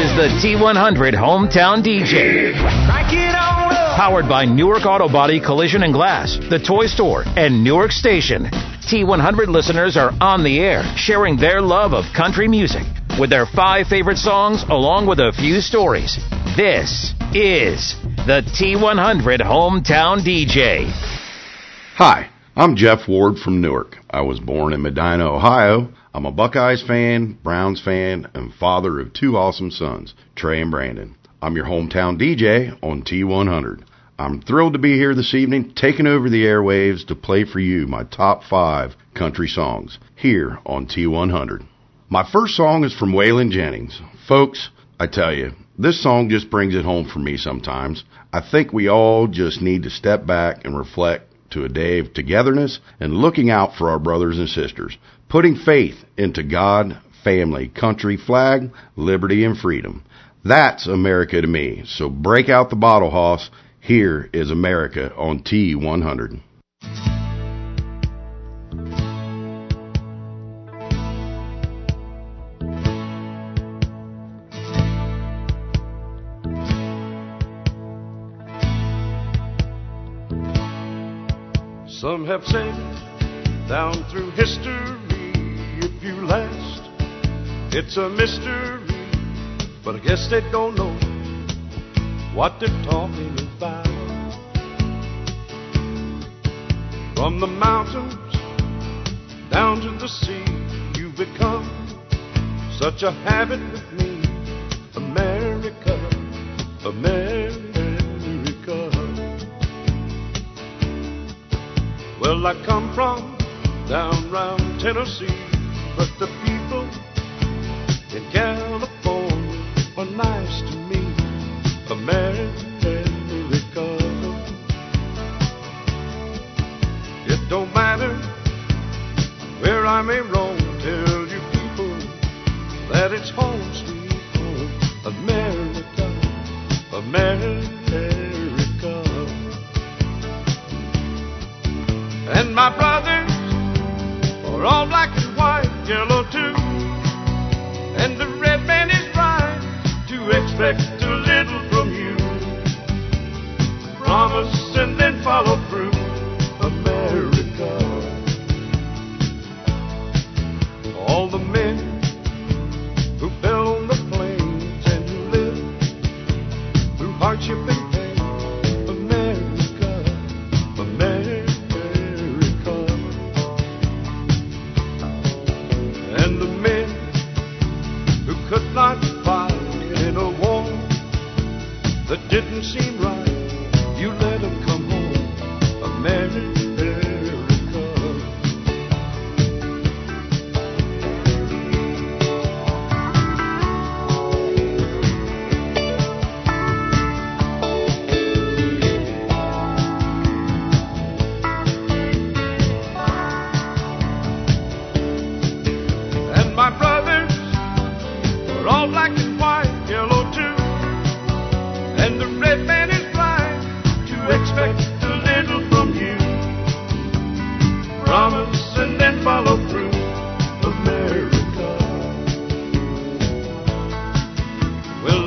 is the T100 Hometown DJ. Powered by Newark Auto Body Collision and Glass, the Toy Store, and Newark Station. T100 listeners are on the air, sharing their love of country music with their five favorite songs along with a few stories. This is the T100 Hometown DJ. Hi, I'm Jeff Ward from Newark. I was born in Medina, Ohio. I'm a Buckeyes fan, Browns fan, and father of two awesome sons, Trey and Brandon. I'm your hometown DJ on T100. I'm thrilled to be here this evening, taking over the airwaves to play for you my top five country songs here on T100. My first song is from Waylon Jennings. Folks, I tell you, this song just brings it home for me sometimes. I think we all just need to step back and reflect to a day of togetherness and looking out for our brothers and sisters, putting faith into God, family, country, flag, liberty, and freedom. That's America to me. So break out the bottle, Hoss. Here is America on T100. Some have said down through history, you last, it's a mystery. But I guess they don't know what they're talking about. From the mountains down to the sea, you've become such a habit with me. America, America. Well, I come from down round Tennessee, but the people in California are nice to me. America. It don't matter where I may roam, tell you people that it's home, sweet home, America, America. And my brothers are all black expect a little from you. Promise and then follow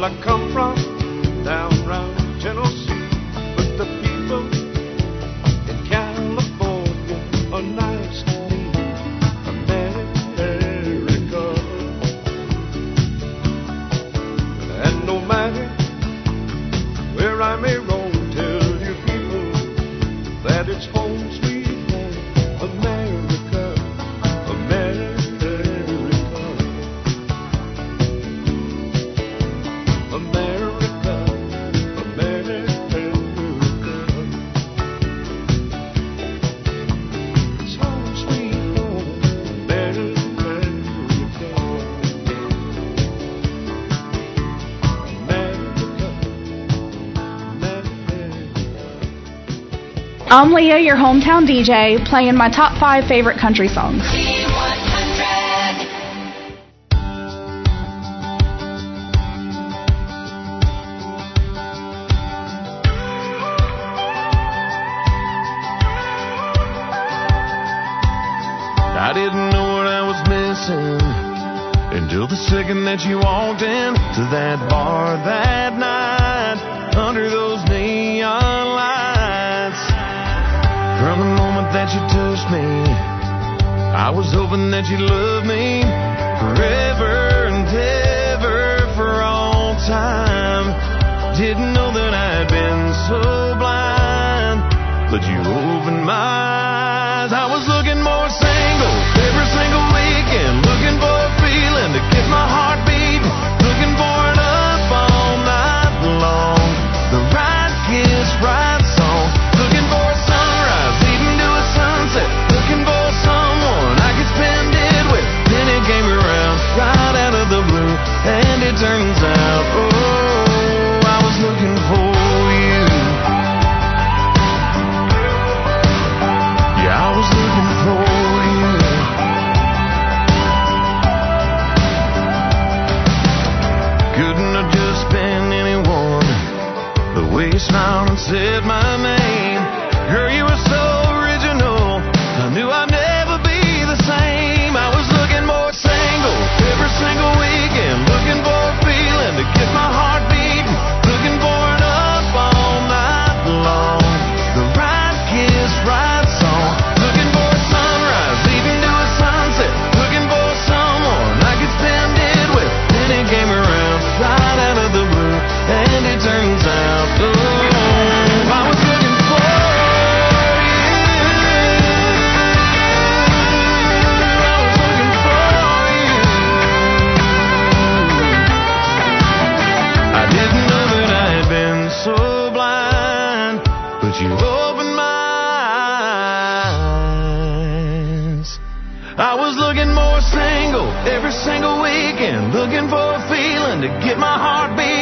I come from I'm Leah, your hometown DJ, playing my top five favorite country songs. I didn't know what I was missing Until the second that you walked in to that I was hoping that you'd love me forever and ever for all time. Didn't know that I'd been so blind, but you opened my eyes. To get my heart beating,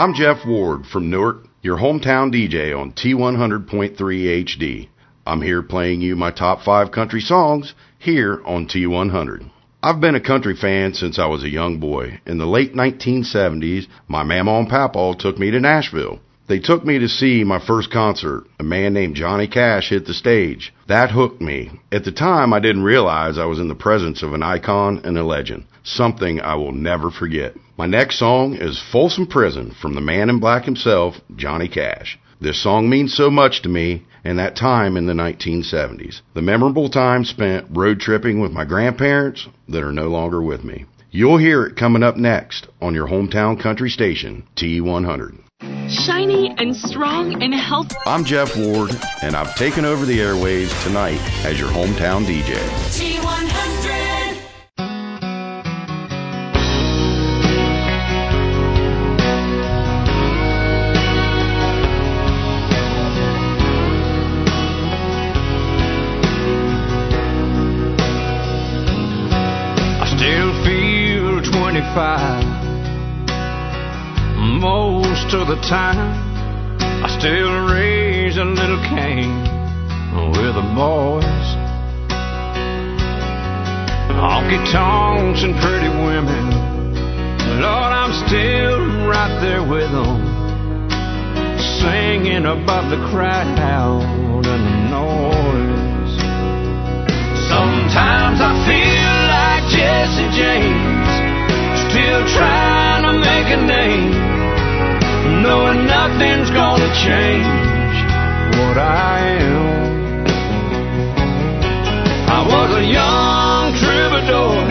I'm Jeff Ward from Newark, your hometown DJ on T100.3 HD. I'm here playing you my top five country songs here on T100. I've been a country fan since I was a young boy. In the late 1970s, my mama and papa took me to Nashville. They took me to see my first concert. A man named Johnny Cash hit the stage. That hooked me. At the time, I didn't realize I was in the presence of an icon and a legend. Something I will never forget. My next song is Folsom Prison from the man in black himself, Johnny Cash. This song means so much to me and that time in the 1970s. The memorable time spent road tripping with my grandparents that are no longer with me. You'll hear it coming up next on your hometown country station, T100. Shiny and strong and healthy. I'm Jeff Ward, and I've taken over the airwaves tonight as your hometown DJ. The time. I still raise a little cane with the boys. Honky tonks and pretty women. Lord, I'm still right there with them. Singing above the crowd and the noise. Sometimes I feel like Jesse James, still trying to make a name, knowing nothing's gonna change what I am. I was a young troubadour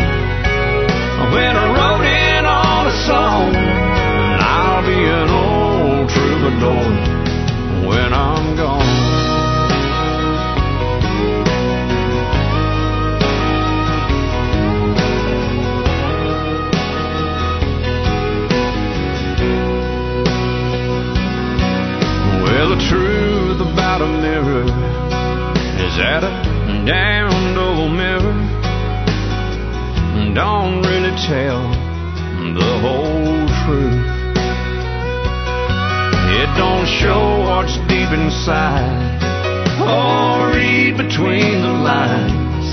inside or oh, read between the lines,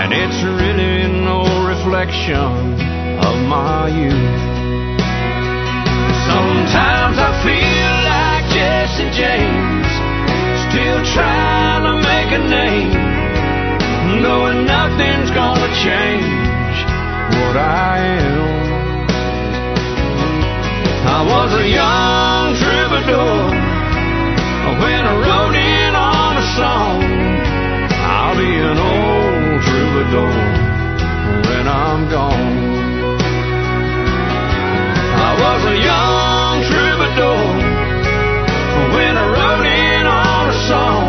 and it's really no reflection of my youth. Sometimes I feel like Jesse James, still trying to make a name, knowing nothing's gonna change what I am. I was a young troubadour when I wrote in on a song. I'll be an old troubadour when I'm gone. I was a young troubadour when I wrote in on a song,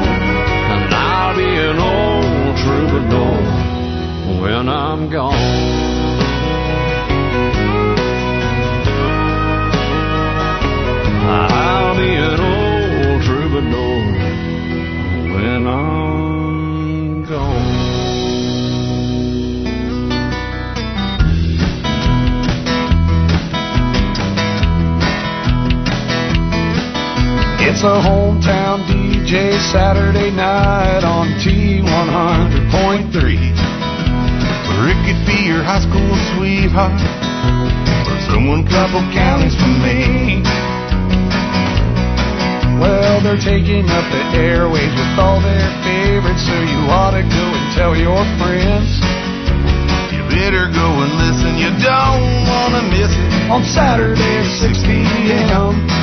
and I'll be an old troubadour when I'm gone. A hometown DJ Saturday night on T100.3. Or it could be your high school sweetheart, or someone couple counties from me. Well, they're taking up the airwaves with all their favorites, so you ought to go and tell your friends. You better go and listen, you don't want to miss it on Saturday at 6 p.m.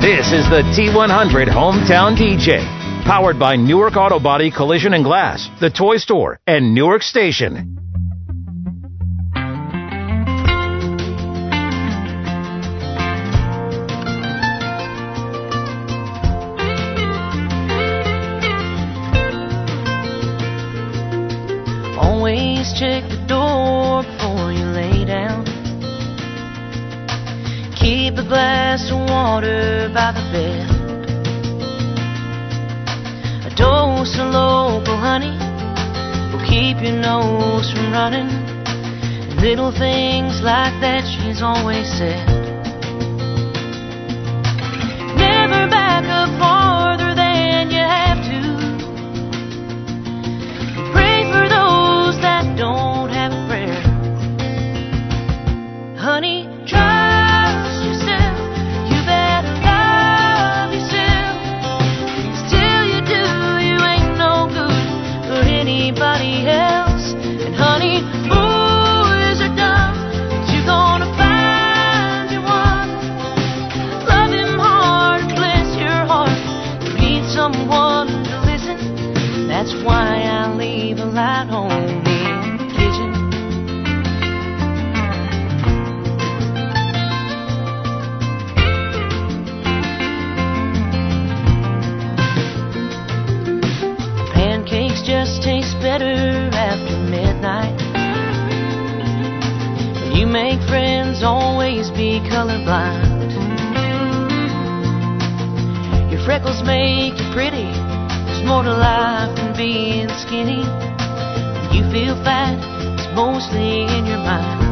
This is the T100 Hometown DJ, powered by Newark Auto Body Collision and Glass, the Toy Store, and Newark Station. Always check the door before you lay down. Keep a glass water by the bed. A dose of local honey will keep your nose from running. And little things like that she's always said. Never back up farther be colorblind. Your freckles make you pretty. There's more to life than being skinny. When you feel fat, it's mostly in your mind.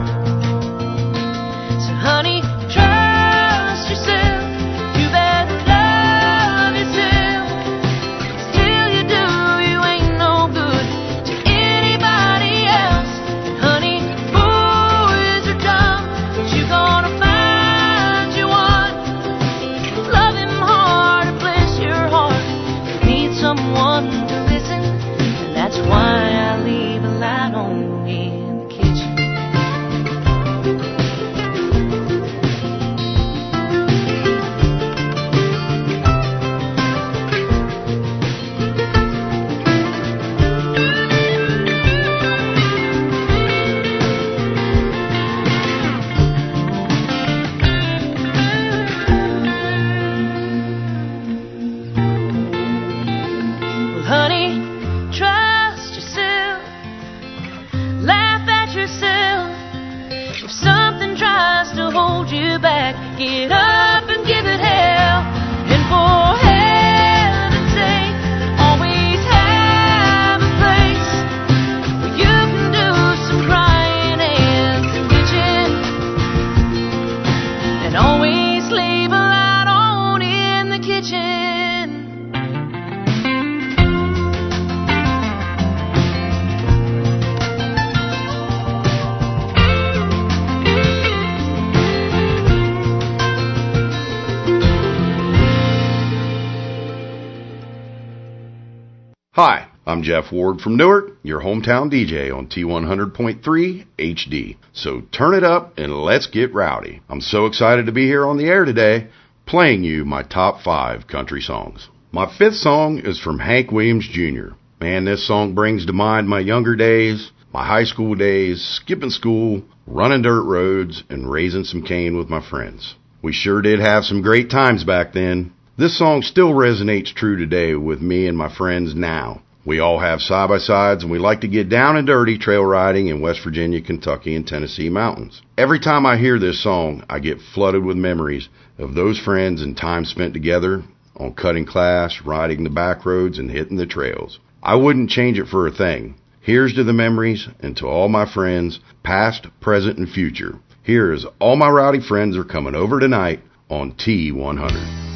So, honey, back, get up Hi, I'm Jeff Ward from Newark, your hometown DJ on T100.3 HD. So turn it up and let's get rowdy. I'm so excited to be here on the air today, playing you my top five country songs. My fifth song is from Hank Williams Jr. Man, this song brings to mind my younger days, my high school days, skipping school, running dirt roads, and raising some cane with my friends. We sure did have some great times back then. This song still resonates true today with me and my friends now. We all have side by sides and we like to get down and dirty trail riding in West Virginia, Kentucky, and Tennessee mountains. Every time I hear this song, I get flooded with memories of those friends and time spent together on cutting class, riding the back roads, and hitting the trails. I wouldn't change it for a thing. Here's to the memories and to all my friends, past, present, and future. Here is All My Rowdy Friends Are Coming Over Tonight on T100.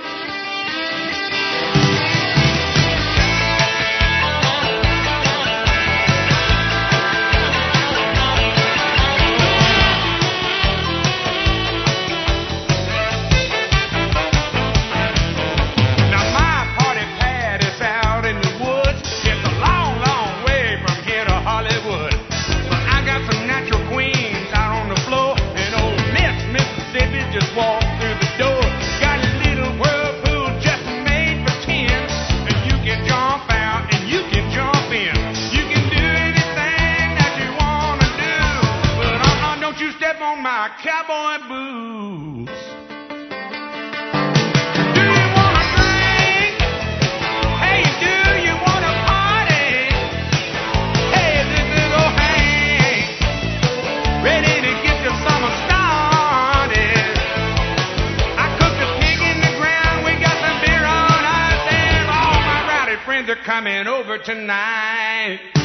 coming over tonight.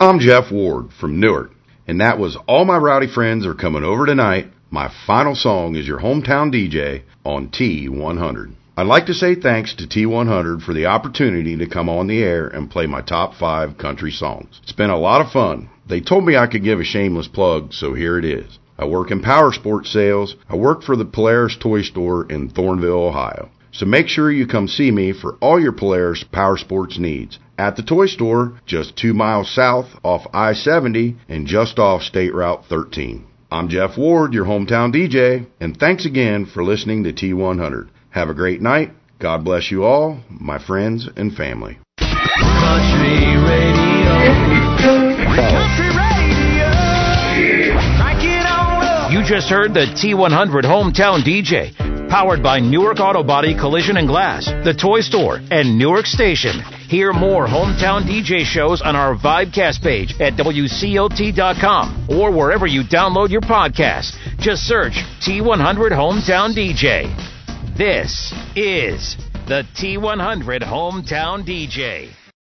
I'm Jeff Ward from Newark, and that was All My Rowdy Friends Are Coming Over Tonight. My final song is your hometown DJ on T100. I'd like to say thanks to T100 for the opportunity to come on the air and play my top five country songs. It's been a lot of fun. They told me I could give a shameless plug, so here it is. I work in power sports sales. I work for the Polaris Toy Store in Thornville, Ohio. So make sure you come see me for all your Polaris power sports needs at the toy store just two miles south off I 70 and just off State Route 13. I'm Jeff Ward, your hometown DJ, and thanks again for listening to T100. Have a great night. God bless you all, my friends and family. Country radio. Country radio. Crank it on up. You just heard the T100 Hometown DJ, powered by Newark Auto Body Collision and Glass, the Toy Store, and Newark Station. Hear more Hometown DJ shows on our Vibecast page at WCLT.com or wherever you download your podcast. Just search T100 Hometown DJ. This is the T100 Hometown DJ.